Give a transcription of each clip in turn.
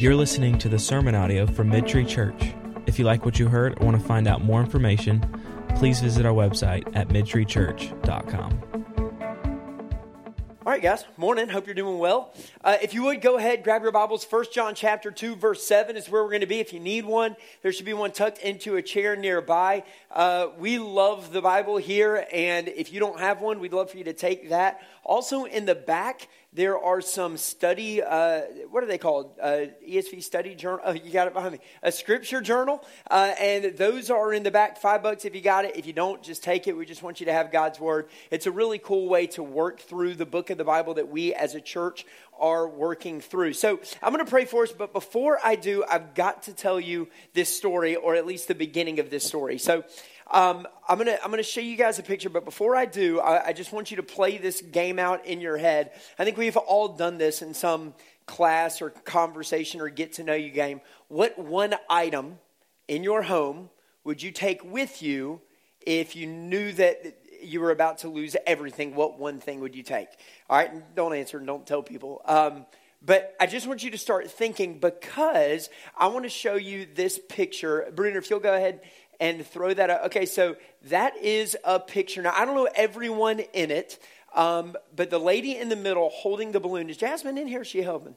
You're listening to the sermon audio from Midtree Church. If you like what you heard or want to find out more information, please visit our website at midtreechurch.com. All right, guys. Morning. Hope you're doing well. Uh, if you would go ahead, grab your Bibles. First John chapter two, verse seven is where we're going to be. If you need one, there should be one tucked into a chair nearby. Uh, we love the Bible here, and if you don't have one, we'd love for you to take that. Also, in the back, there are some study, uh, what are they called? Uh, ESV study journal. Oh, you got it behind me. A scripture journal. Uh, and those are in the back, five bucks if you got it. If you don't, just take it. We just want you to have God's word. It's a really cool way to work through the book of the Bible that we as a church are working through. So I'm going to pray for us, but before I do, I've got to tell you this story, or at least the beginning of this story. So um, I'm gonna I'm gonna show you guys a picture, but before I do, I, I just want you to play this game out in your head. I think we've all done this in some class or conversation or get to know you game. What one item in your home would you take with you if you knew that you were about to lose everything? What one thing would you take? All right, don't answer and don't tell people. Um, but I just want you to start thinking because I want to show you this picture. Bruno, if you'll go ahead and throw that up. Okay, so that is a picture. Now, I don't know everyone in it, um, but the lady in the middle holding the balloon, is Jasmine in here? Is she helping?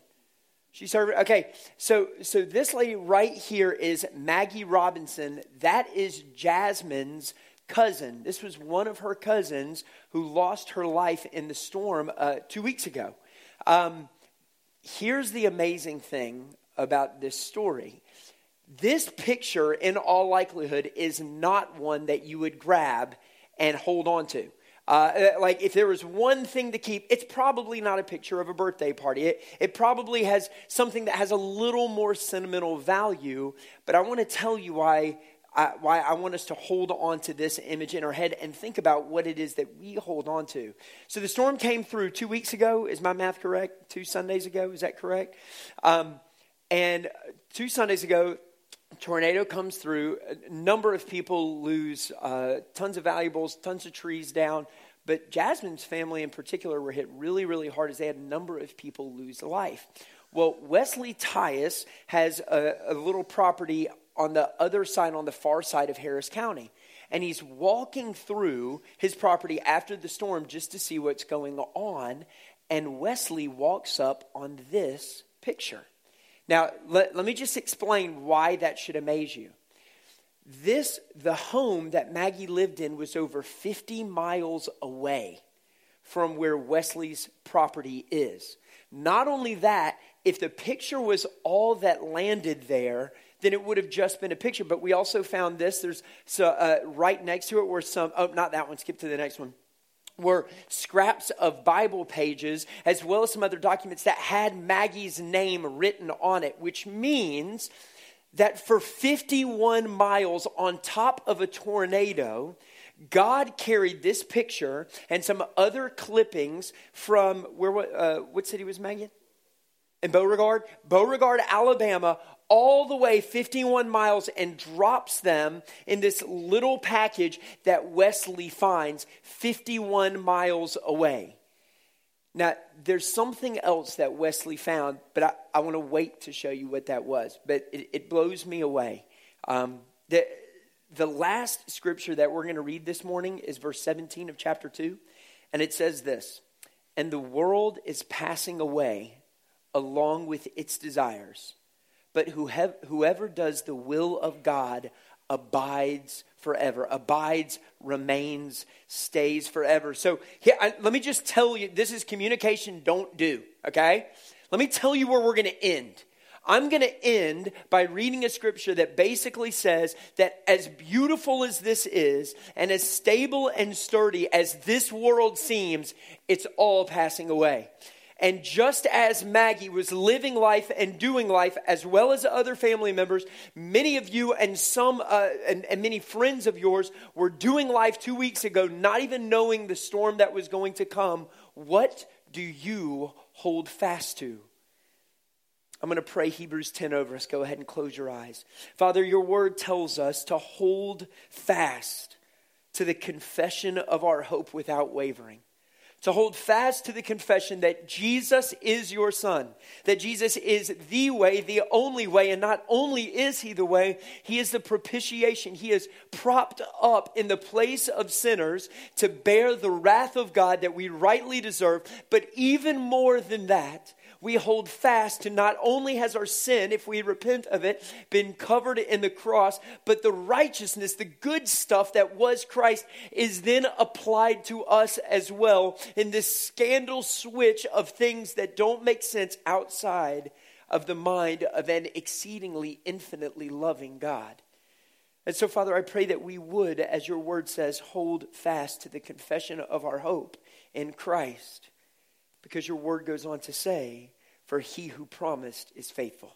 She served. Okay, so so this lady right here is Maggie Robinson. That is Jasmine's cousin. This was one of her cousins who lost her life in the storm uh, two weeks ago. Um, here's the amazing thing about this story this picture, in all likelihood, is not one that you would grab and hold on to. Uh, like, if there was one thing to keep, it's probably not a picture of a birthday party. It, it probably has something that has a little more sentimental value, but I want to tell you why I, why I want us to hold on to this image in our head and think about what it is that we hold on to. So the storm came through two weeks ago. Is my math correct? Two Sundays ago, is that correct? Um, and two Sundays ago, tornado comes through. A number of people lose uh, tons of valuables, tons of trees down. But Jasmine's family in particular were hit really, really hard as they had a number of people lose life. Well, Wesley Tyus has a, a little property on the other side, on the far side of Harris County. And he's walking through his property after the storm just to see what's going on. And Wesley walks up on this picture. Now, let, let me just explain why that should amaze you. This, the home that Maggie lived in, was over 50 miles away from where Wesley's property is. Not only that, if the picture was all that landed there, then it would have just been a picture. But we also found this. There's so, uh, right next to it were some, oh, not that one, skip to the next one were scraps of Bible pages, as well as some other documents that had Maggie's name written on it, which means that for 51 miles on top of a tornado, God carried this picture and some other clippings from where? Uh, what city was Maggie? In Beauregard, Beauregard, Alabama, all the way 51 miles and drops them in this little package that Wesley finds 51 miles away. Now, there's something else that Wesley found, but I, I want to wait to show you what that was. But it, it blows me away. Um, the, the last scripture that we're going to read this morning is verse 17 of chapter 2. And it says this And the world is passing away along with its desires but whoever does the will of God abides forever, abides, remains, stays forever. So here, I, let me just tell you this is communication don't do, okay? Let me tell you where we're going to end. I'm going to end by reading a scripture that basically says that as beautiful as this is, and as stable and sturdy as this world seems, it's all passing away. And just as Maggie was living life and doing life, as well as other family members, many of you and some uh, and, and many friends of yours were doing life two weeks ago, not even knowing the storm that was going to come. What do you hold fast to? I'm going to pray Hebrews 10 over us. Go ahead and close your eyes. Father, your word tells us to hold fast to the confession of our hope without wavering to hold fast to the confession that Jesus is your Son, that Jesus is the way, the only way, and not only is He the way, He is the propitiation. He is propped up in the place of sinners to bear the wrath of God that we rightly deserve. But even more than that, we hold fast to not only has our sin, if we repent of it, been covered in the cross, but the righteousness, the good stuff that was Christ, is then applied to us as well in this scandal switch of things that don't make sense outside of the mind of an exceedingly infinitely loving God. And so, Father, I pray that we would, as your word says, hold fast to the confession of our hope in Christ because your word goes on to say, For he who promised is faithful.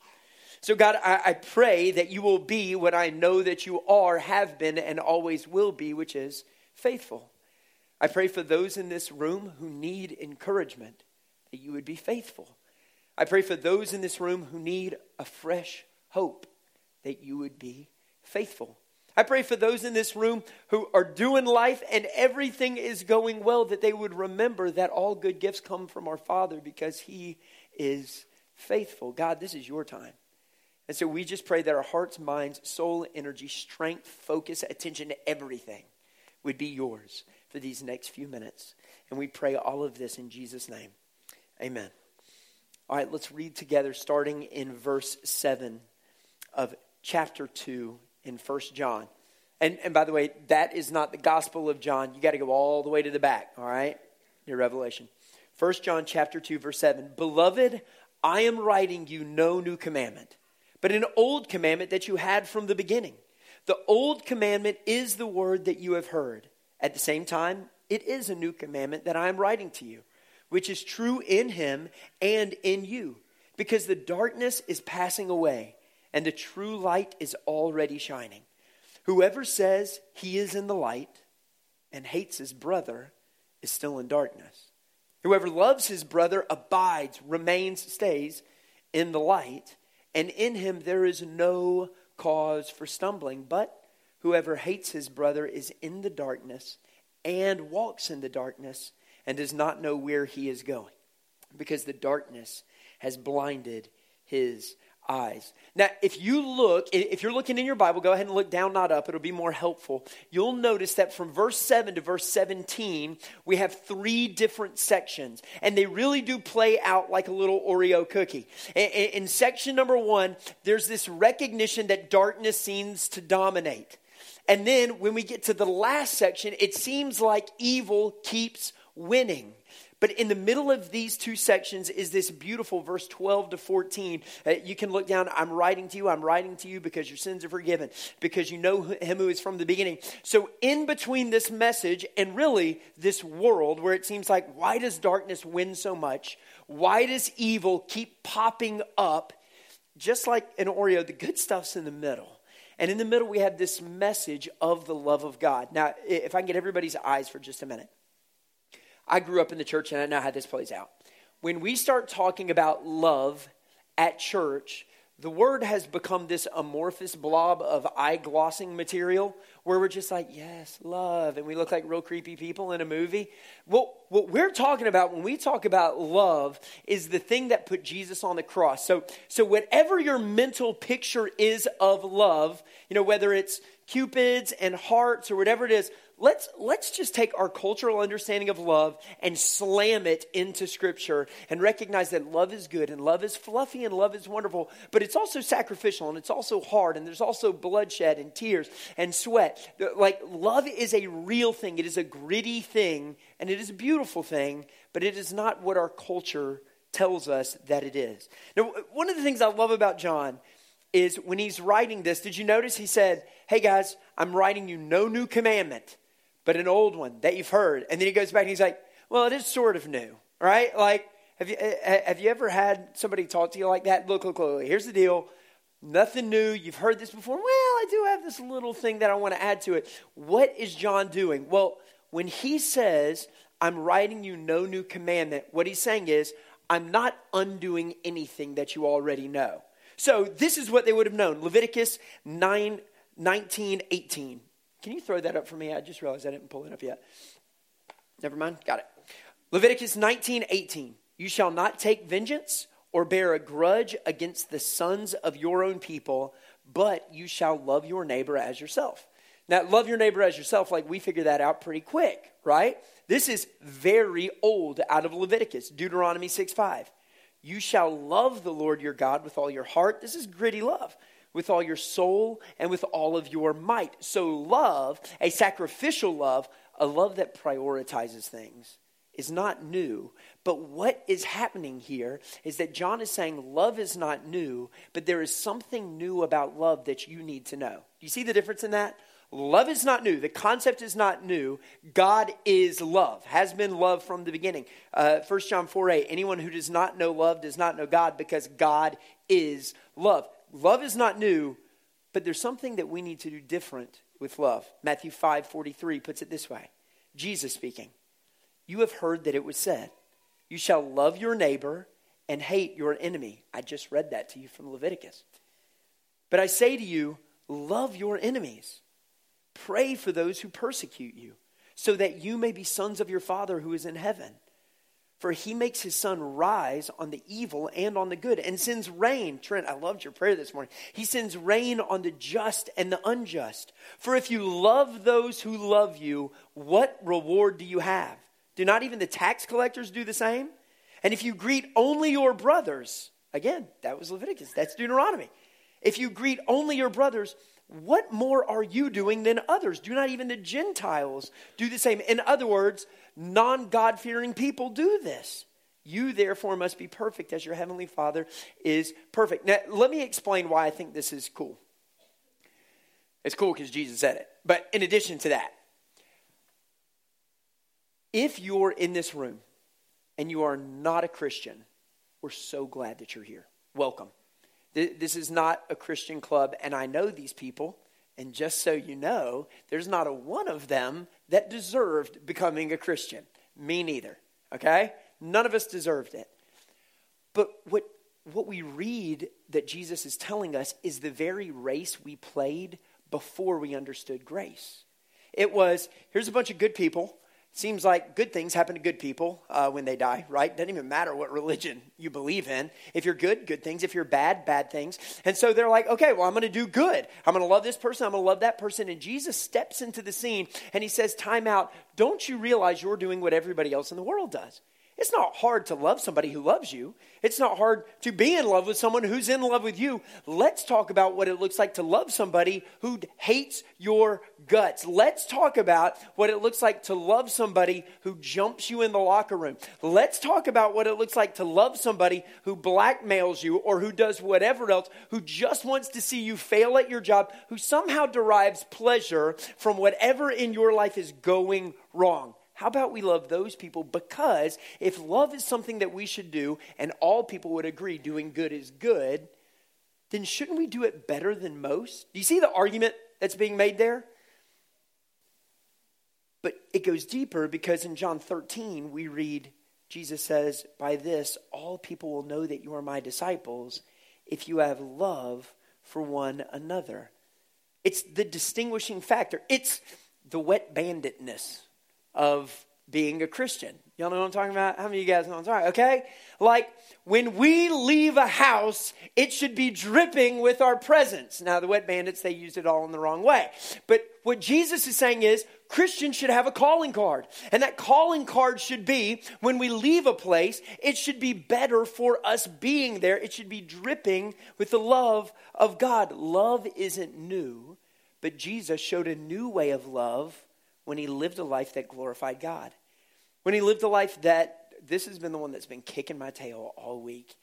So, God, I, I, pray that you will be what I know that you are, have been, and always will be, which is faithful. I pray for those in this room who need encouragement that you would be faithful. I pray for those in this room who need a fresh hope that you would be faithful. I pray for those in this room who are doing life and everything is going well that they would remember that all good gifts come from our Father because He is faithful. God, this is your time. And so we just pray that our hearts, minds, soul, energy, strength, focus, attention to everything would be yours for these next few minutes. And we pray all of this in Jesus' name. Amen. All right, let's read together starting in verse 7 of chapter 2 in First John. And, and by the way, that is not the Gospel of John. You got to go all the way to the back, all right? Your Revelation. First John chapter 2, verse 7. Beloved, I am writing you no new commandment, but an old commandment that you had from the beginning. The old commandment is the word that you have heard. At the same time, it is a new commandment that I am writing to you, which is true in him and in you, because the darkness is passing away and the true light is already shining. Whoever says he is in the light and hates his brother is still in darkness. Whoever loves his brother abides, remains, stays in the light, and in him there is no cause for stumbling. But whoever hates his brother is in the darkness and walks in the darkness and does not know where he is going, because the darkness has blinded his eyes. Now, if you look, if you're looking in your Bible, go ahead and look down, not up. It'll be more helpful. You'll notice that from verse 7 to verse 17, we have three different sections, and they really do play out like a little Oreo cookie. In section number one, there's this recognition that darkness seems to dominate. And then when we get to the last section, it seems like evil keeps winning. But in the middle of these two sections is this beautiful verse 12 to 14. Uh, you can look down. I'm writing to you. I'm writing to you because your sins are forgiven, because you know him who is from the beginning. So, in between this message and really this world where it seems like, why does darkness win so much? Why does evil keep popping up? Just like an Oreo, the good stuff's in the middle. And in the middle, we have this message of the love of God. Now, if I can get everybody's eyes for just a minute. I grew up in the church and I know how this plays out. When we start talking about love at church, the word has become this amorphous blob of eye glossing material where we're just like, yes, love, and we look like real creepy people in a movie. Well, what we're talking about when we talk about love is the thing that put Jesus on the cross. So, so whatever your mental picture is of love, you know, whether it's cupids and hearts or whatever it is, let's, let's just take our cultural understanding of love and slam it into Scripture and recognize that love is good and love is fluffy and love is wonderful, but it's also sacrificial and it's also hard and there's also bloodshed and tears and sweat. Like, love is a real thing, it is a gritty thing, and it is a beautiful thing, but it is not what our culture tells us that it is. Now, one of the things I love about John is when he's writing this, did you notice he said, Hey guys, I'm writing you no new commandment but an old one that you've heard. And then he goes back and he's like, well, it is sort of new, right? Like, have you, eh, eh, have you ever had somebody talk to you like that? Look, look, look, here's the deal. Nothing new. You've heard this before. Well, I do have this little thing that I want to add to it. What is John doing? Well, when he says, I'm writing you no new commandment, what he's saying is, I'm not undoing anything that you already know. So this is what they would have known Leviticus 9, 19, 18. Can you throw that up for me? I just realized I didn't pull it up yet. Never mind. Got it. Leviticus 19 18. You shall not take vengeance or bear a grudge against the sons of your own people, but you shall love your neighbor as yourself. Now, love your neighbor as yourself, like we figure that out pretty quick, right? This is very old out of Leviticus, Deuteronomy 6 5. You shall love the Lord your God with all your heart. This is gritty love. With all your soul and with all of your might. So, love, a sacrificial love, a love that prioritizes things, is not new. But what is happening here is that John is saying love is not new, but there is something new about love that you need to know. Do you see the difference in that? Love is not new. The concept is not new. God is love, has been love from the beginning. Uh, 1 John 4 8, anyone who does not know love does not know God because God is love. Love is not new, but there's something that we need to do different with love. Matthew 5 43 puts it this way Jesus speaking, You have heard that it was said, You shall love your neighbor and hate your enemy. I just read that to you from Leviticus. But I say to you, love your enemies. Pray for those who persecute you, so that you may be sons of your Father who is in heaven. For he makes his sun rise on the evil and on the good, and sends rain. Trent, I loved your prayer this morning. He sends rain on the just and the unjust. For if you love those who love you, what reward do you have? Do not even the tax collectors do the same? And if you greet only your brothers, again, that was Leviticus, that's Deuteronomy. If you greet only your brothers, what more are you doing than others? Do not even the Gentiles do the same? In other words, non God fearing people do this. You therefore must be perfect as your heavenly Father is perfect. Now, let me explain why I think this is cool. It's cool because Jesus said it. But in addition to that, if you're in this room and you are not a Christian, we're so glad that you're here. Welcome. This is not a Christian club, and I know these people. And just so you know, there's not a one of them that deserved becoming a Christian. Me neither. Okay? None of us deserved it. But what, what we read that Jesus is telling us is the very race we played before we understood grace. It was here's a bunch of good people Seems like good things happen to good people uh, when they die, right? Doesn't even matter what religion you believe in. If you're good, good things. If you're bad, bad things. And so they're like, okay, well, I'm going to do good. I'm going to love this person. I'm going to love that person. And Jesus steps into the scene and he says, Time out. Don't you realize you're doing what everybody else in the world does? It's not hard to love somebody who loves you. It's not hard to be in love with someone who's in love with you. Let's talk about what it looks like to love somebody who hates your guts. Let's talk about what it looks like to love somebody who jumps you in the locker room. Let's talk about what it looks like to love somebody who blackmails you or who does whatever else, who just wants to see you fail at your job, who somehow derives pleasure from whatever in your life is going wrong. How about we love those people? Because if love is something that we should do, and all people would agree doing good is good, then shouldn't we do it better than most? Do you see the argument that's being made there? But it goes deeper because in John 13, we read, Jesus says, By this, all people will know that you are my disciples if you have love for one another. It's the distinguishing factor, it's the wet banditness of being a Christian. Y'all know what I'm talking about? How many of you guys know what I'm talking about? Okay? Like, when we leave a house, it should be dripping with our presence. Now, the wet bandits, they used it all in the wrong way. But what Jesus is saying is, Christians should have a calling card. And that calling card should be when we leave a place, it should be better for us being there. It should be dripping with the love of God. Love isn't new, but Jesus showed a new way of love when he lived a life that glorified God. When he lived a life that, this has been the one that's been kicking my tail all week.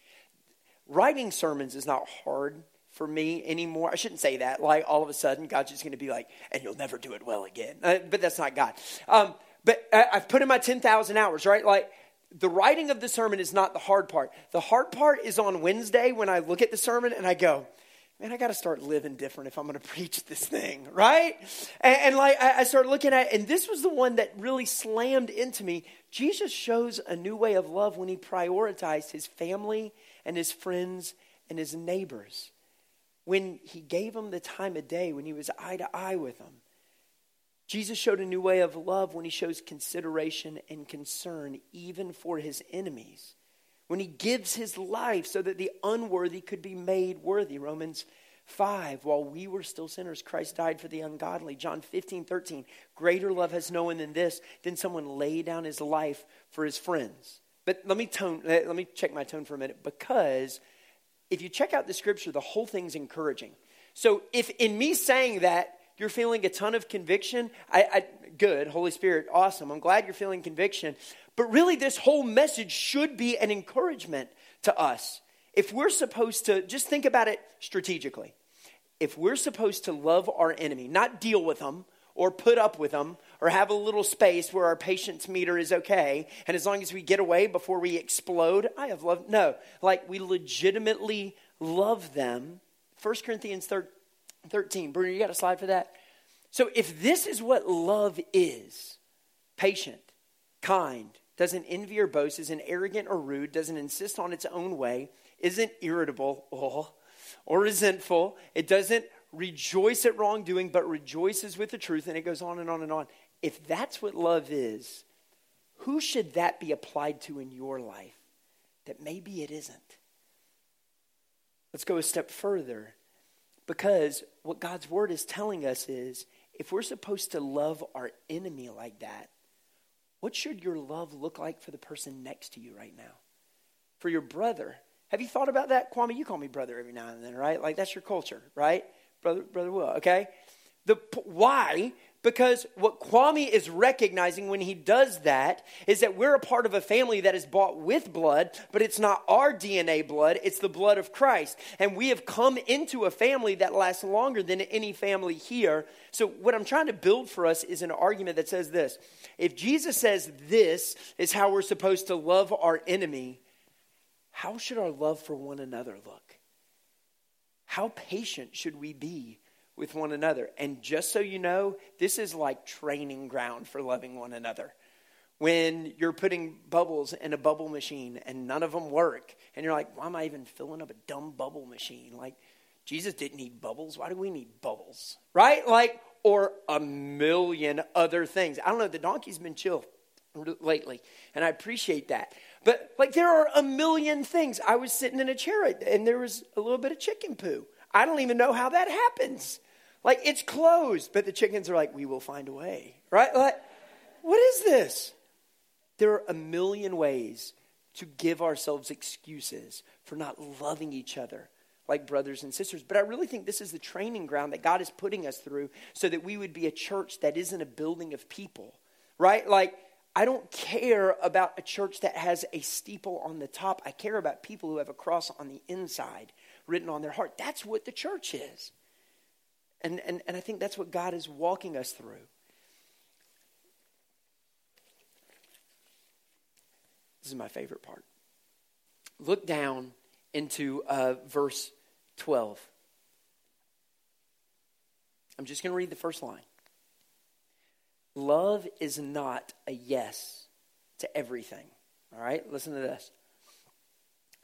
Writing sermons is not hard for me anymore. I shouldn't say that. Like all of a sudden, God's just going to be like, and you'll never do it well again. Uh, but that's not God. Um, but I, I've put in my 10,000 hours, right? Like, the writing of the sermon is not the hard part. The hard part is on Wednesday when I look at the sermon and I go, man, I got to start living different if I'm going to preach this thing, right? And, and like I, I started looking at, and this was the one that really slammed into me. Jesus shows a new way of love when he prioritized his family and his friends and his neighbors. When he gave them the time of day, when he was eye to eye with them. Jesus showed a new way of love when he shows consideration and concern even for his enemies. When he gives his life so that the unworthy could be made worthy. Romans 5, while we were still sinners, Christ died for the ungodly. John 15, 13, greater love has no one than this, than someone lay down his life for his friends. But let me tone, let me check my tone for a minute because if you check out the scripture, the whole thing's encouraging. So if in me saying that, you're feeling a ton of conviction, I, I, good, Holy Spirit, awesome. I'm glad you're feeling conviction. But really, this whole message should be an encouragement to us. If we're supposed to, just think about it strategically. If we're supposed to love our enemy, not deal with them or put up with them or have a little space where our patience meter is okay, and as long as we get away before we explode, I have love. No, like we legitimately love them. 1 Corinthians 13. Bruno, you got a slide for that? So if this is what love is patient, kind, doesn't envy or boast, isn't arrogant or rude, doesn't insist on its own way, isn't irritable oh, or resentful. It doesn't rejoice at wrongdoing, but rejoices with the truth. And it goes on and on and on. If that's what love is, who should that be applied to in your life? That maybe it isn't. Let's go a step further. Because what God's word is telling us is if we're supposed to love our enemy like that, what should your love look like for the person next to you right now? For your brother, have you thought about that? Kwame, you call me brother every now and then, right? Like that's your culture, right? Brother, brother Will, okay? The, why? Because what Kwame is recognizing when he does that is that we're a part of a family that is bought with blood, but it's not our DNA blood, it's the blood of Christ. And we have come into a family that lasts longer than any family here. So, what I'm trying to build for us is an argument that says this If Jesus says this is how we're supposed to love our enemy, how should our love for one another look? How patient should we be with one another? And just so you know, this is like training ground for loving one another. When you're putting bubbles in a bubble machine and none of them work, and you're like, why am I even filling up a dumb bubble machine? Like, Jesus didn't need bubbles. Why do we need bubbles? Right? Like, or a million other things. I don't know, the donkey's been chill lately, and I appreciate that. But like there are a million things. I was sitting in a chair and there was a little bit of chicken poo. I don't even know how that happens. Like it's closed, but the chickens are like, we will find a way, right? Like, what is this? There are a million ways to give ourselves excuses for not loving each other like brothers and sisters. But I really think this is the training ground that God is putting us through so that we would be a church that isn't a building of people, right? Like, I don't care about a church that has a steeple on the top. I care about people who have a cross on the inside written on their heart. That's what the church is. And, and, and I think that's what God is walking us through. This is my favorite part. Look down into uh, verse 12. I'm just going to read the first line. Love is not a yes to everything. All right, listen to this.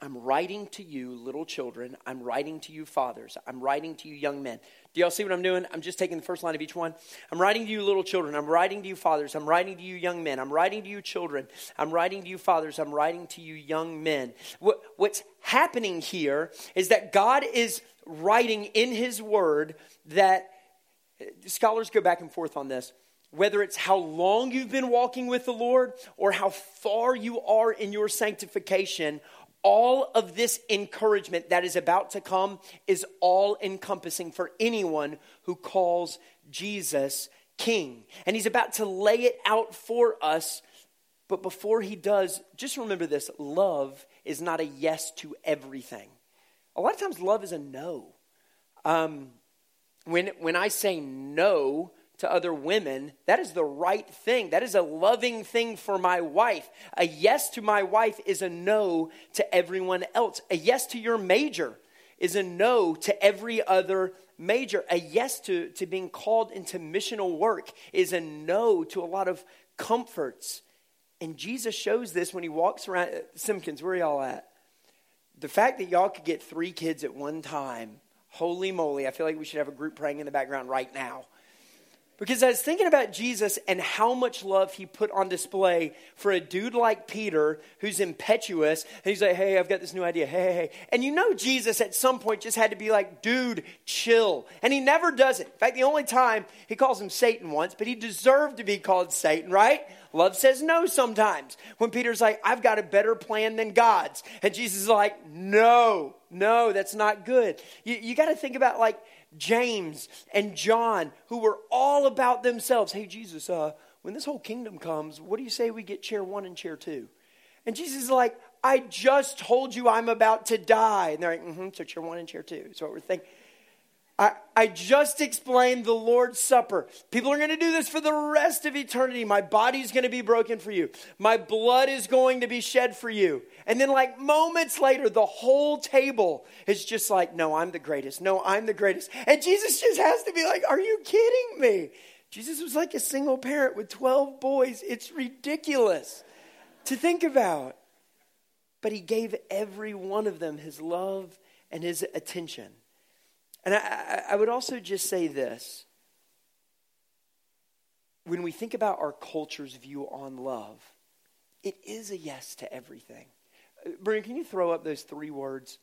I'm writing to you, little children. I'm writing to you, fathers. I'm writing to you, young men. Do y'all see what I'm doing? I'm just taking the first line of each one. I'm writing to you, little children. I'm writing to you, fathers. I'm writing to you, young men. I'm writing to you, children. I'm writing to you, fathers. I'm writing to you, young men. What, what's happening here is that God is writing in His Word that uh, scholars go back and forth on this whether it's how long you've been walking with the Lord or how far you are in your sanctification, all of this encouragement that is about to come is all encompassing for anyone who calls Jesus King. And he's about to lay it out for us. But before he does, just remember this love is not a yes to everything. A lot of times, love is a no. Um, when, when I say no, to other women, that is the right thing. That is a loving thing for my wife. A yes to my wife is a no to everyone else. A yes to your major is a no to every other major. A yes to, to being called into missional work is a no to a lot of comforts. And Jesus shows this when he walks around. Uh, Simpkins, where are y'all at? The fact that y'all could get three kids at one time, holy moly, I feel like we should have a group praying in the background right now Because I was thinking about Jesus and how much love he put on display for a dude like Peter who's impetuous. And he's like, hey, I've got this new idea. Hey, hey, hey. And you know, Jesus at some point just had to be like, dude, chill. And he never does it. In fact, the only time he calls him Satan once, but he deserved to be called Satan, right? Love says no sometimes. When Peter's like, I've got a better plan than God's. And Jesus is like, no, no, that's not good. You, you got to think about like, James and John, who were all about themselves. Hey, Jesus, uh, when this whole kingdom comes, what do you say we get chair one and chair two? And Jesus is like, I just told you I'm about to die. And they're like, mm-hmm, so chair one and chair two. That's what we're thinking. I, I just explained the Lord's Supper. People are going to do this for the rest of eternity. My body's going to be broken for you. My blood is going to be shed for you. And then, like moments later, the whole table is just like, no, I'm the greatest. No, I'm the greatest. And Jesus just has to be like, are you kidding me? Jesus was like a single parent with 12 boys. It's ridiculous to think about. But he gave every one of them his love and his attention. And I, I, would also just say this when we think about our culture's view on love, it is a yes to everything. Uh, Brian, can you throw up those three words?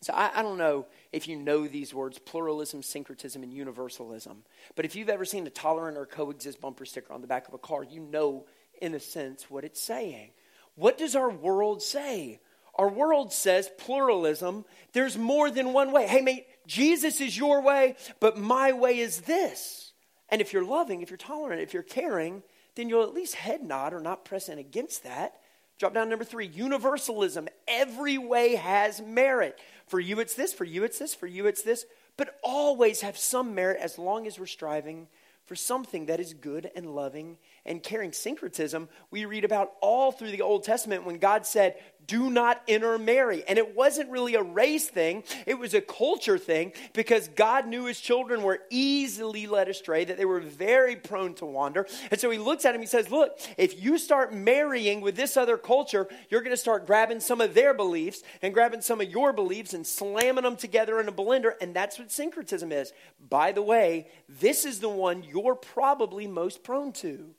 So I, I, don't know if you know these words pluralism, syncretism, and universalism. But if you've ever seen a tolerant or coexist bumper sticker on the back of a car, you know, in a sense, what it's saying. What does our world say? Our world says pluralism. There's more than one way. Hey, mate, Jesus is your way, but my way is this. And if you're loving, if you're tolerant, if you're caring, then you'll at least head nod or not press in against that. Drop down number three universalism. Every way has merit. For you, it's this. For you, it's this. For you, it's this. But always have some merit as long as we're striving for something that is good and loving and caring. Syncretism, we read about all through the Old Testament when God said, do not intermarry. And it wasn't really a race thing, it was a culture thing because God knew his children were easily led astray, that they were very prone to wander. And so he looks at him, he says, Look, if you start marrying with this other culture, you're going to start grabbing some of their beliefs and grabbing some of your beliefs and slamming them together in a blender. And that's what syncretism is. By the way, this is the one you're probably most prone to.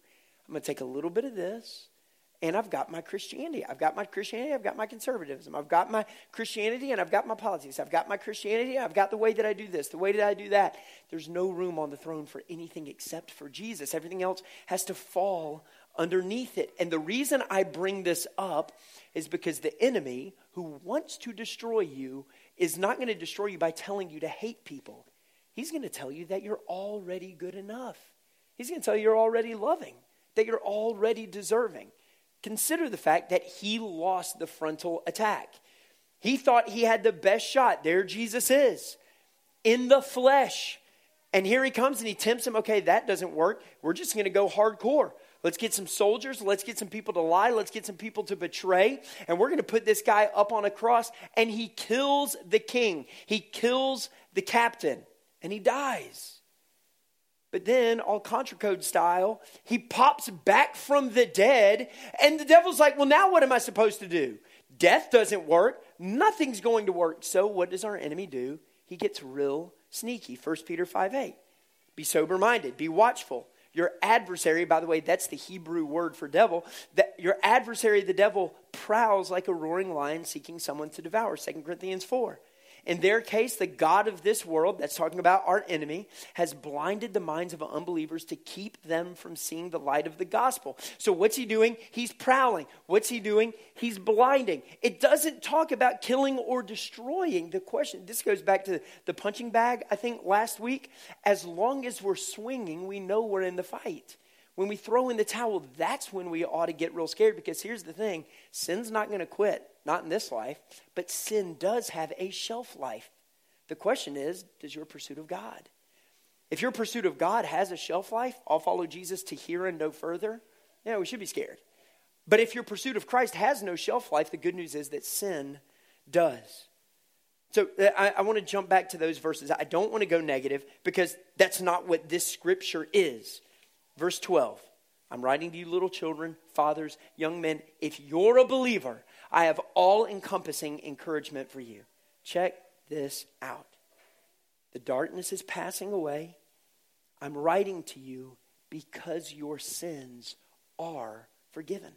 I'm going to take a little bit of this and I've got my Christianity. I've got my Christianity. I've got my conservatism. I've got my Christianity and I've got my politics. I've got my Christianity. I've got the way that I do this, the way that I do that. There's no room on the throne for anything except for Jesus. Everything else has to fall underneath it. And the reason I bring this up is because the enemy who wants to destroy you is not going to destroy you by telling you to hate people. He's going to tell you that you're already good enough. He's going to tell you you're already loving, that you're already deserving. Consider the fact that he lost the frontal attack. He thought he had the best shot. There Jesus is in the flesh. And here he comes and he tempts him. Okay, that doesn't work. We're just going to go hardcore. Let's get some soldiers. Let's get some people to lie. Let's get some people to betray. And we're going to put this guy up on a cross. And he kills the king, he kills the captain, and he dies. But then, all contra code style, he pops back from the dead, and the devil's like, Well, now what am I supposed to do? Death doesn't work. Nothing's going to work. So, what does our enemy do? He gets real sneaky. 1 Peter 5 8. Be sober minded, be watchful. Your adversary, by the way, that's the Hebrew word for devil, that your adversary, the devil, prowls like a roaring lion seeking someone to devour. 2 Corinthians 4. In their case, the God of this world, that's talking about our enemy, has blinded the minds of unbelievers to keep them from seeing the light of the gospel. So, what's he doing? He's prowling. What's he doing? He's blinding. It doesn't talk about killing or destroying. The question, this goes back to the punching bag, I think, last week. As long as we're swinging, we know we're in the fight. When we throw in the towel, that's when we ought to get real scared because here's the thing sin's not going to quit not in this life, but sin does have a shelf life. The question is, does your pursuit of God? If your pursuit of God has a shelf life, I'll follow Jesus to here and no further, yeah, we should be scared. But if your pursuit of Christ has no shelf life, the good news is that sin does. So I, I want to jump back to those verses. I don't want to go negative because that's not what this scripture is. Verse 12 I'm writing to you, little children, fathers, young men. If you're a believer, I have all encompassing encouragement for you. Check this out. The darkness is passing away. I'm writing to you because your sins are forgiven.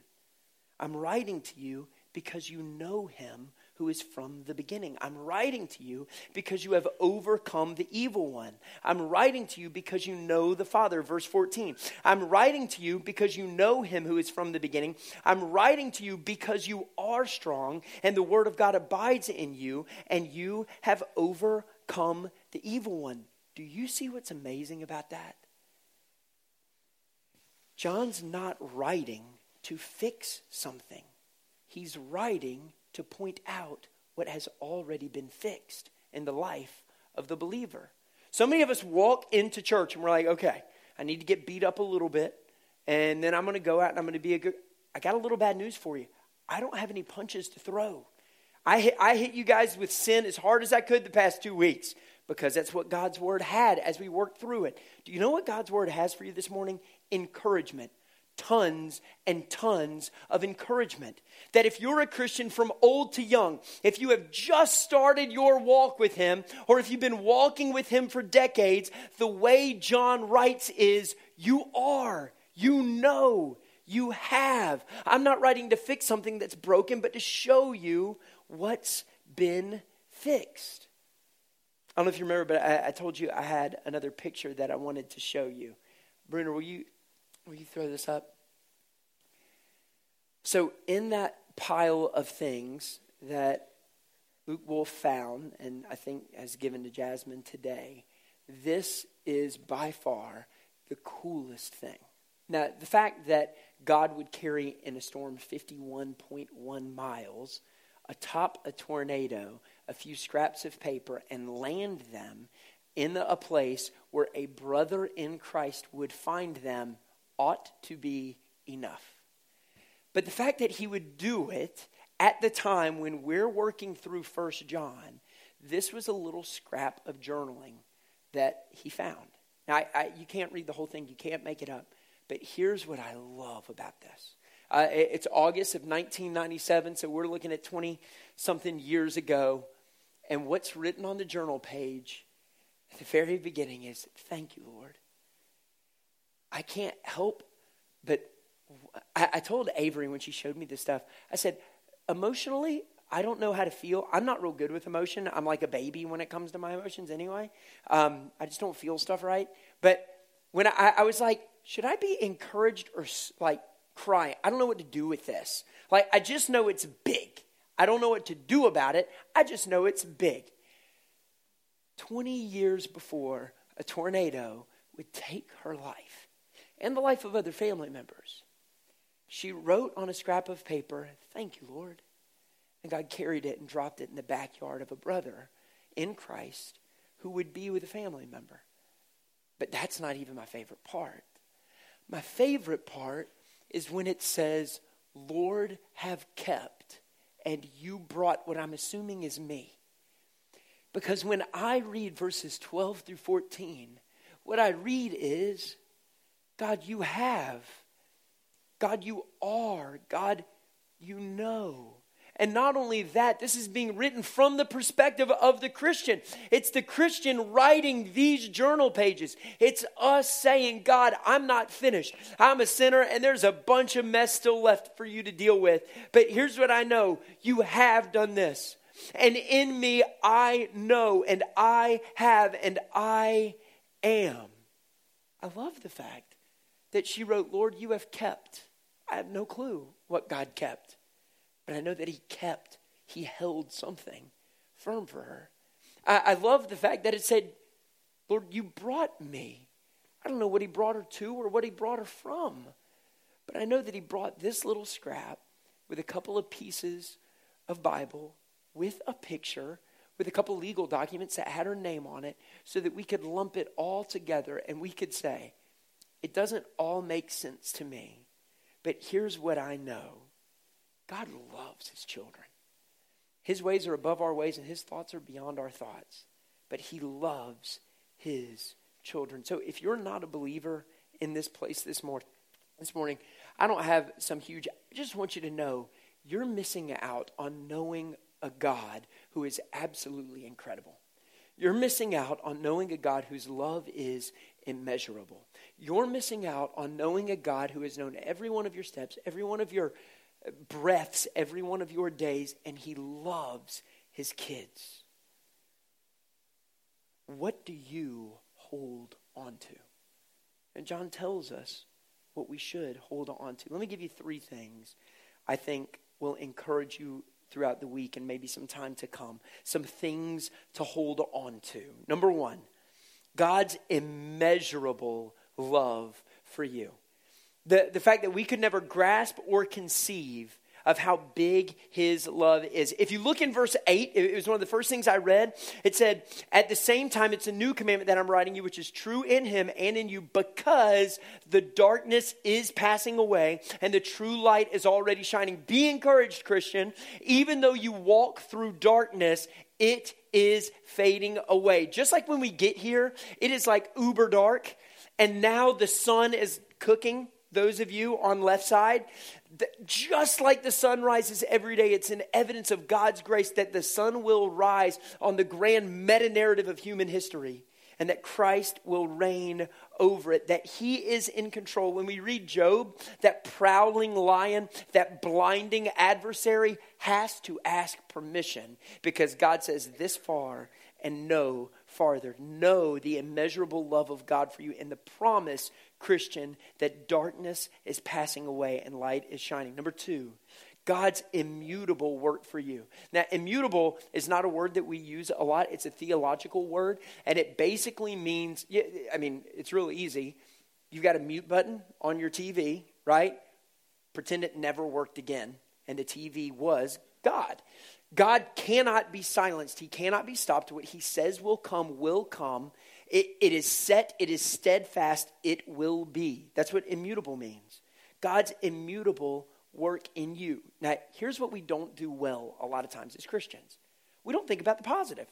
I'm writing to you because you know him who is from the beginning. I'm writing to you because you have overcome the evil one. I'm writing to you because you know the Father. Verse 14. I'm writing to you because you know him who is from the beginning. I'm writing to you because you are strong and the word of God abides in you and you have overcome the evil one. Do you see what's amazing about that? John's not writing to fix something. He's writing to point out what has already been fixed in the life of the believer. So many of us walk into church and we're like, okay, I need to get beat up a little bit, and then I'm going to go out and I'm going to be a good. I got a little bad news for you. I don't have any punches to throw. I hit, I hit you guys with sin as hard as I could the past two weeks because that's what God's word had as we worked through it. Do you know what God's word has for you this morning? Encouragement tons and tons of encouragement. That if you're a Christian from old to young, if you have just started your walk with Him, or if you've been walking with Him for decades, the way John writes is you are, you know, you have. I'm not writing to fix something that's broken, but to show you what's been fixed. I don't know if you remember, but I, I told you I had another picture that I wanted to show you. Bruno, will you Will you throw this up? So, in that pile of things that Luke Wolf found, and I think has given to Jasmine today, this is by far the coolest thing. Now, the fact that God would carry in a storm 51.1 miles atop a tornado a few scraps of paper and land them in a place where a brother in Christ would find them ought to be enough. But the fact that he would do it at the time when we're working through First John, this was a little scrap of journaling that he found. Now, I, I, you can't read the whole thing, you can't make it up. But here's what I love about this. Uh, it, it's August of 1997, so we're looking at 20 something years ago. And what's written on the journal page at the very beginning is Thank you, Lord. I can't help but I, I told Avery when she showed me this stuff, I said, emotionally, I don't know how to feel. I'm not real good with emotion. I'm like a baby when it comes to my emotions anyway. Um, I just don't feel stuff right. But when I, I was like, should I be encouraged or like crying? I don't know what to do with this. Like, I just know it's big. I don't know what to do about it. I just know it's big. 20 years before a tornado would take her life, and the life of other family members. She wrote on a scrap of paper, Thank you, Lord. And God carried it and dropped it in the backyard of a brother in Christ who would be with a family member. But that's not even my favorite part. My favorite part is when it says, Lord, have kept, and you brought what I'm assuming is me. Because when I read verses 12 through 14, what I read is, God, you have. God, you are. God, you know. And not only that, this is being written from the perspective of the Christian. It's the Christian writing these journal pages. It's us saying, God, I'm not finished. I'm a sinner, and there's a bunch of mess still left for you to deal with. But here's what I know you have done this. And in me, I know, and I have, and I am. I love the fact that she wrote, Lord, you have kept. I have no clue what God kept, but I know that He kept, He held something firm for her. I, I love the fact that it said, Lord, you brought me. I don't know what He brought her to or what He brought her from, but I know that He brought this little scrap with a couple of pieces of Bible, with a picture, with a couple legal documents that had her name on it, so that we could lump it all together and we could say, it doesn't all make sense to me, but here's what I know God loves his children. His ways are above our ways, and his thoughts are beyond our thoughts. But he loves his children. So if you're not a believer in this place this morning, this morning, I don't have some huge, I just want you to know you're missing out on knowing a God who is absolutely incredible. You're missing out on knowing a God whose love is immeasurable. You're missing out on knowing a God who has known every one of your steps, every one of your uh, breaths, every one of your days, and he loves his kids. What do you hold on to? And John tells us what we should hold on to. Let me give you three things I think will encourage you throughout the week and maybe some time to come. Some things to hold on to. Number one, God's immeasurable love for you. The, the fact that we could never grasp or conceive of how big his love is. If you look in verse 8, it was one of the first things I read. It said, At the same time, it's a new commandment that I'm writing you, which is true in him and in you, because the darkness is passing away and the true light is already shining. Be encouraged, Christian. Even though you walk through darkness, it is fading away. Just like when we get here, it is like uber dark, and now the sun is cooking those of you on left side just like the sun rises every day, it's an evidence of God's grace that the sun will rise on the grand meta narrative of human history and that Christ will reign over it, that he is in control. When we read Job, that prowling lion, that blinding adversary has to ask permission because God says, This far and no farther. Know the immeasurable love of God for you and the promise Christian, that darkness is passing away and light is shining. Number two, God's immutable work for you. Now, immutable is not a word that we use a lot, it's a theological word, and it basically means I mean, it's really easy. You've got a mute button on your TV, right? Pretend it never worked again, and the TV was God. God cannot be silenced. He cannot be stopped. What he says will come, will come. It, it is set, it is steadfast, it will be. That's what immutable means. God's immutable work in you. Now, here's what we don't do well a lot of times as Christians we don't think about the positive.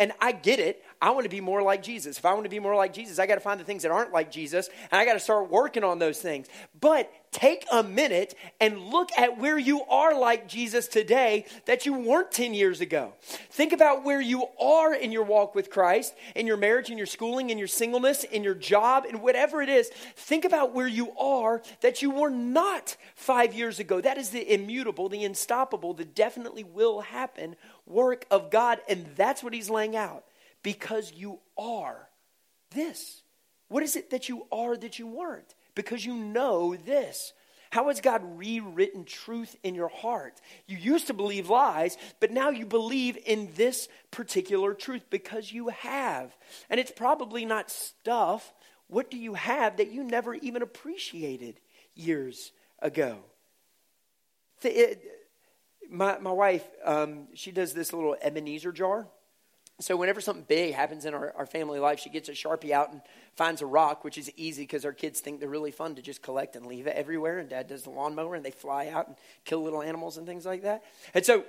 And I get it. I want to be more like Jesus. If I want to be more like Jesus, I got to find the things that aren't like Jesus, and I got to start working on those things. But take a minute and look at where you are like Jesus today that you weren't 10 years ago. Think about where you are in your walk with Christ, in your marriage, in your schooling, in your singleness, in your job, in whatever it is. Think about where you are that you were not five years ago. That is the immutable, the unstoppable, the definitely will happen work of God. And that's what he's laying out. Because you are this. What is it that you are that you weren't? Because you know this. How has God rewritten truth in your heart? You used to believe lies, but now you believe in this particular truth because you have. And it's probably not stuff. What do you have that you never even appreciated years ago? My, my wife, um, she does this little Ebenezer jar. So whenever something big happens in our, our family life, she gets a Sharpie out and finds a rock, which is easy because our kids think they're really fun to just collect and leave it everywhere. And dad does the lawnmower and they fly out and kill little animals and things like that. And so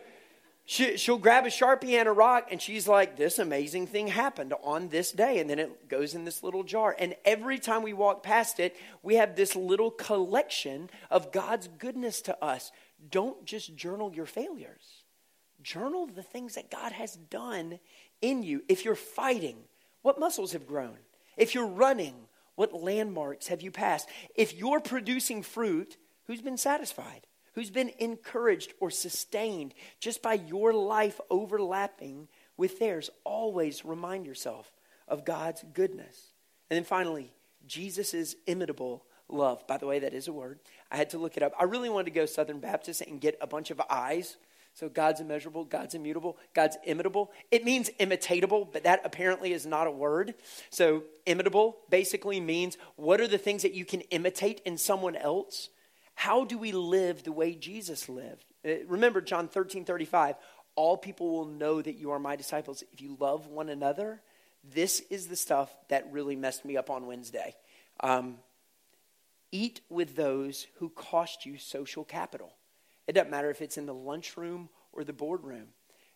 she, she'll grab a Sharpie and a rock and she's like, this amazing thing happened on this day. And then it goes in this little jar. And every time we walk past it, we have this little collection of God's goodness to us don't just journal your failures. Journal the things that God has done in you. If you're fighting, what muscles have grown? If you're running, what landmarks have you passed? If you're producing fruit, who's been satisfied? Who's been encouraged or sustained just by your life overlapping with theirs? Always remind yourself of God's goodness. And then finally, Jesus' imitable love. By the way, that is a word. I had to look it up. I really wanted to go Southern Baptist and get a bunch of eyes. So God's immeasurable, God's immutable, God's imitable. It means imitatable, but that apparently is not a word. So imitable basically means what are the things that you can imitate in someone else? How do we live the way Jesus lived? Uh, remember John 13, 35. All people will know that you are my disciples if you love one another. This is the stuff that really messed me up on Wednesday. Um, Eat with those who cost you social capital. It doesn't matter if it's in the lunchroom or the boardroom.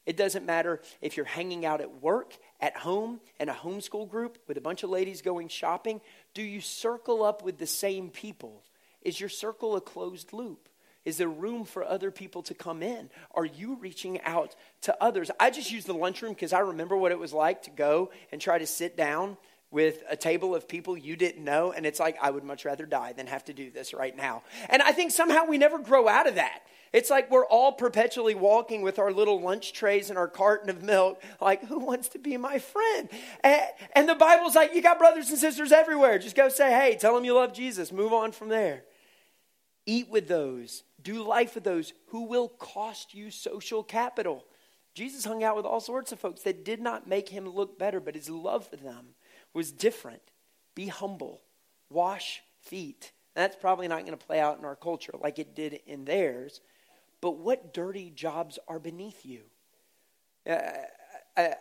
It doesn't matter if you're hanging out at work, at home, in a homeschool group with a bunch of ladies going shopping. Do you circle up with the same people? Is your circle a closed loop? Is there room for other people to come in? Are you reaching out to others? I just use the lunchroom because I remember what it was like to go and try to sit down with a table of people you didn't know. And it's like, I would much rather die than have to do this right now. And I think somehow we never grow out of that. It's like we're all perpetually walking with our little lunch trays and our carton of milk, like, who wants to be my friend? And, and the Bible's like, you got brothers and sisters everywhere. Just go say, hey, tell them you love Jesus. Move on from there. Eat with those, do life with those who will cost you social capital. Jesus hung out with all sorts of folks that did not make him look better, but his love for them was different. Be humble, wash feet. That's probably not going to play out in our culture like it did in theirs. But what dirty jobs are beneath you? Uh, I,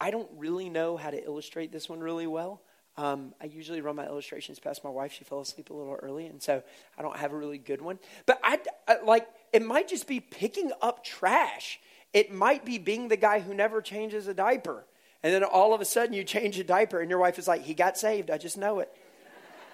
I don't really know how to illustrate this one really well. Um, I usually run my illustrations past my wife. She fell asleep a little early, and so I don't have a really good one. But I, I like it might just be picking up trash. It might be being the guy who never changes a diaper, and then all of a sudden you change a diaper, and your wife is like, "He got saved. I just know it."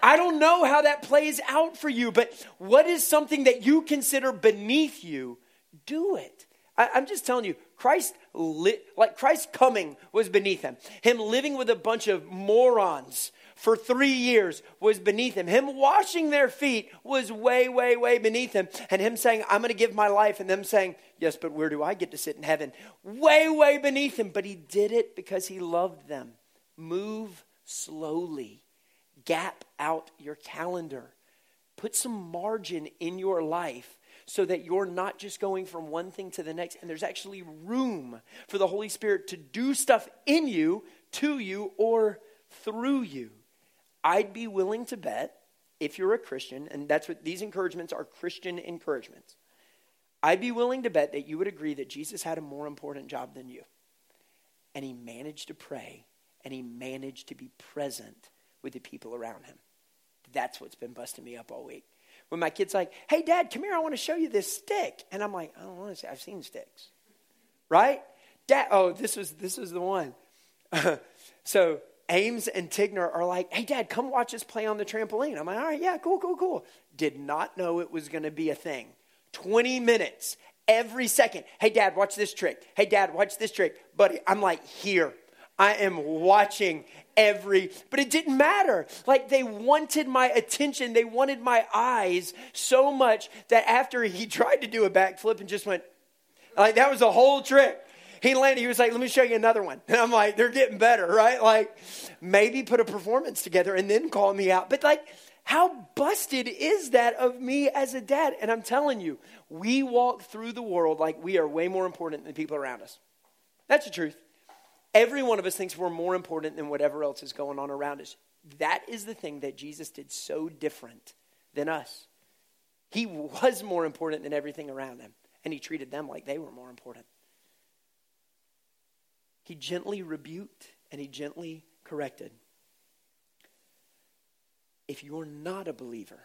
I don't know how that plays out for you, but what is something that you consider beneath you? Do it. I, am just telling you, Christ, li- like Christ coming was beneath him. Him living with a bunch of morons for three years was beneath him. Him washing their feet was way, way, way beneath him. And him saying, I'm going to give my life, and them saying, Yes, but where do I get to sit in heaven? Way, way beneath him. But he did it because he loved them. Move slowly gap out your calendar. Put some margin in your life so that you're not just going from one thing to the next, and there's actually room for the Holy Spirit to do stuff in you, to you, or through you. I'd be willing to bet, if you're a Christian, and that's what these encouragements are Christian encouragements, I'd be willing to bet that you would agree that Jesus had a more important job than you. And he managed to pray, and he managed to be present with the people around him. That's what's been busting me up all week. When my kid's like, hey, dad, come here, I want to show you this stick. And I'm like, I don't want to see, I've seen sticks. Right? Dad, oh, this was, this was the one. so Ames and Tigner are like, hey, dad, come watch us play on the trampoline. I'm like, all right, yeah, cool, cool, cool. Did not know it was going to be a thing. 20 minutes every second. Hey, dad, watch this trick. Hey, dad, watch this trick. Buddy, I'm like, here. I am watching every, but it didn't matter. Like they wanted my attention, they wanted my eyes so much that after he tried to do a backflip and just went, like that was a whole trick. He landed, he was like, let me show you another one. And I'm like, they're getting better, right? Like maybe put a performance together and then call me out. But like, how busted is that of me as a dad? And I'm telling you, we walk through the world like we are way more important than people around us. That's the truth. Every one of us thinks we're more important than whatever else is going on around us. That is the thing that Jesus did so different than us. He was more important than everything around him, and he treated them like they were more important. He gently rebuked and he gently corrected. If you're not a believer,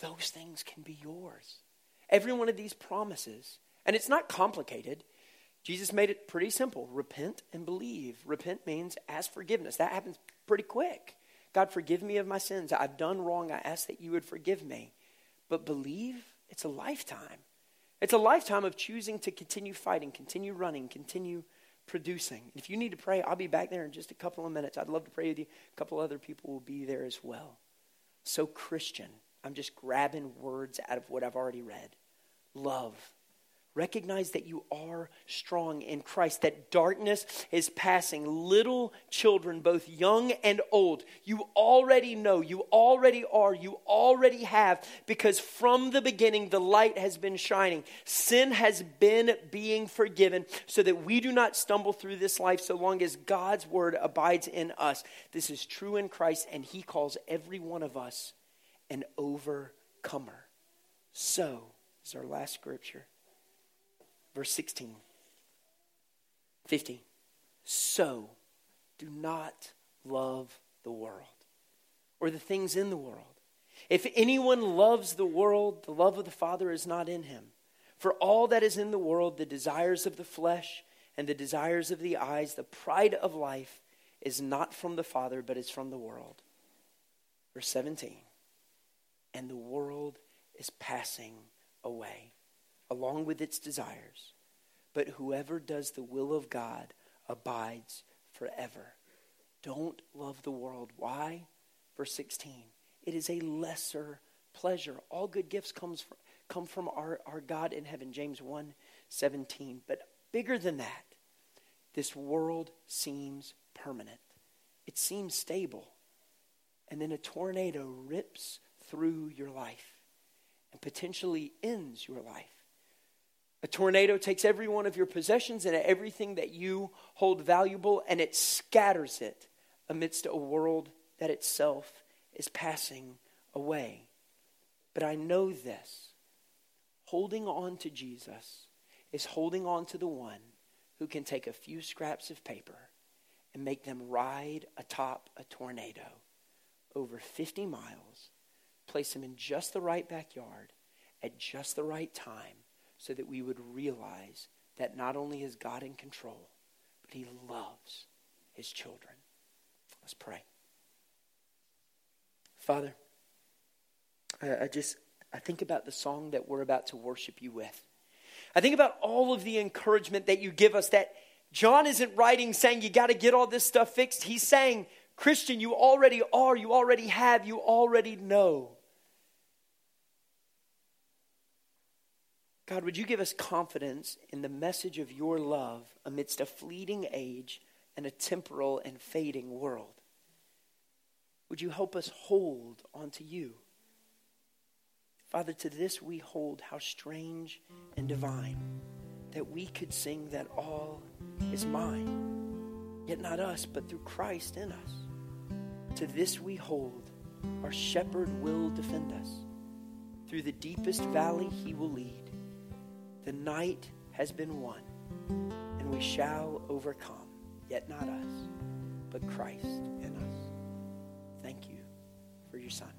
those things can be yours. Every one of these promises, and it's not complicated. Jesus made it pretty simple repent and believe. Repent means ask forgiveness. That happens pretty quick. God, forgive me of my sins. I've done wrong. I ask that you would forgive me. But believe, it's a lifetime. It's a lifetime of choosing to continue fighting, continue running, continue producing. If you need to pray, I'll be back there in just a couple of minutes. I'd love to pray with you. A couple other people will be there as well. So, Christian, I'm just grabbing words out of what I've already read. Love, Recognize that you are strong in Christ, that darkness is passing. Little children, both young and old, you already know, you already are, you already have, because from the beginning the light has been shining. Sin has been being forgiven so that we do not stumble through this life so long as God's word abides in us. This is true in Christ, and He calls every one of us an overcomer. So is our last scripture. Verse 16, 15. So do not love the world or the things in the world. If anyone loves the world, the love of the Father is not in him. For all that is in the world, the desires of the flesh and the desires of the eyes, the pride of life, is not from the Father, but is from the world. Verse 17. And the world is passing away, along with its desires. But whoever does the will of God abides forever. Don't love the world. Why? Verse 16. It is a lesser pleasure. All good gifts comes from, come from our, our God in heaven. James 1 17. But bigger than that, this world seems permanent. It seems stable. And then a tornado rips through your life and potentially ends your life. A tornado takes every one of your possessions and everything that you hold valuable and it scatters it amidst a world that itself is passing away. But I know this holding on to Jesus is holding on to the one who can take a few scraps of paper and make them ride atop a tornado over 50 miles, place them in just the right backyard at just the right time so that we would realize that not only is God in control, but he loves his children. Let's pray. Father, I, just I think about the song that we're about to worship you with. I think about all of the encouragement that you give us that John isn't writing saying you got to get all this stuff fixed. He's saying, Christian, you already are, you already have, you already know. God, would you give us confidence in the message of your love amidst a fleeting age and a temporal and fading world? Would you help us hold onto you? Father, to this we hold how strange and divine that we could sing that all is mine, yet not us, but through Christ in us. To this we hold, our shepherd will defend us. Through the deepest valley he will lead. The night has been won, and we shall overcome, yet not us, but Christ in us. Thank you for your Son.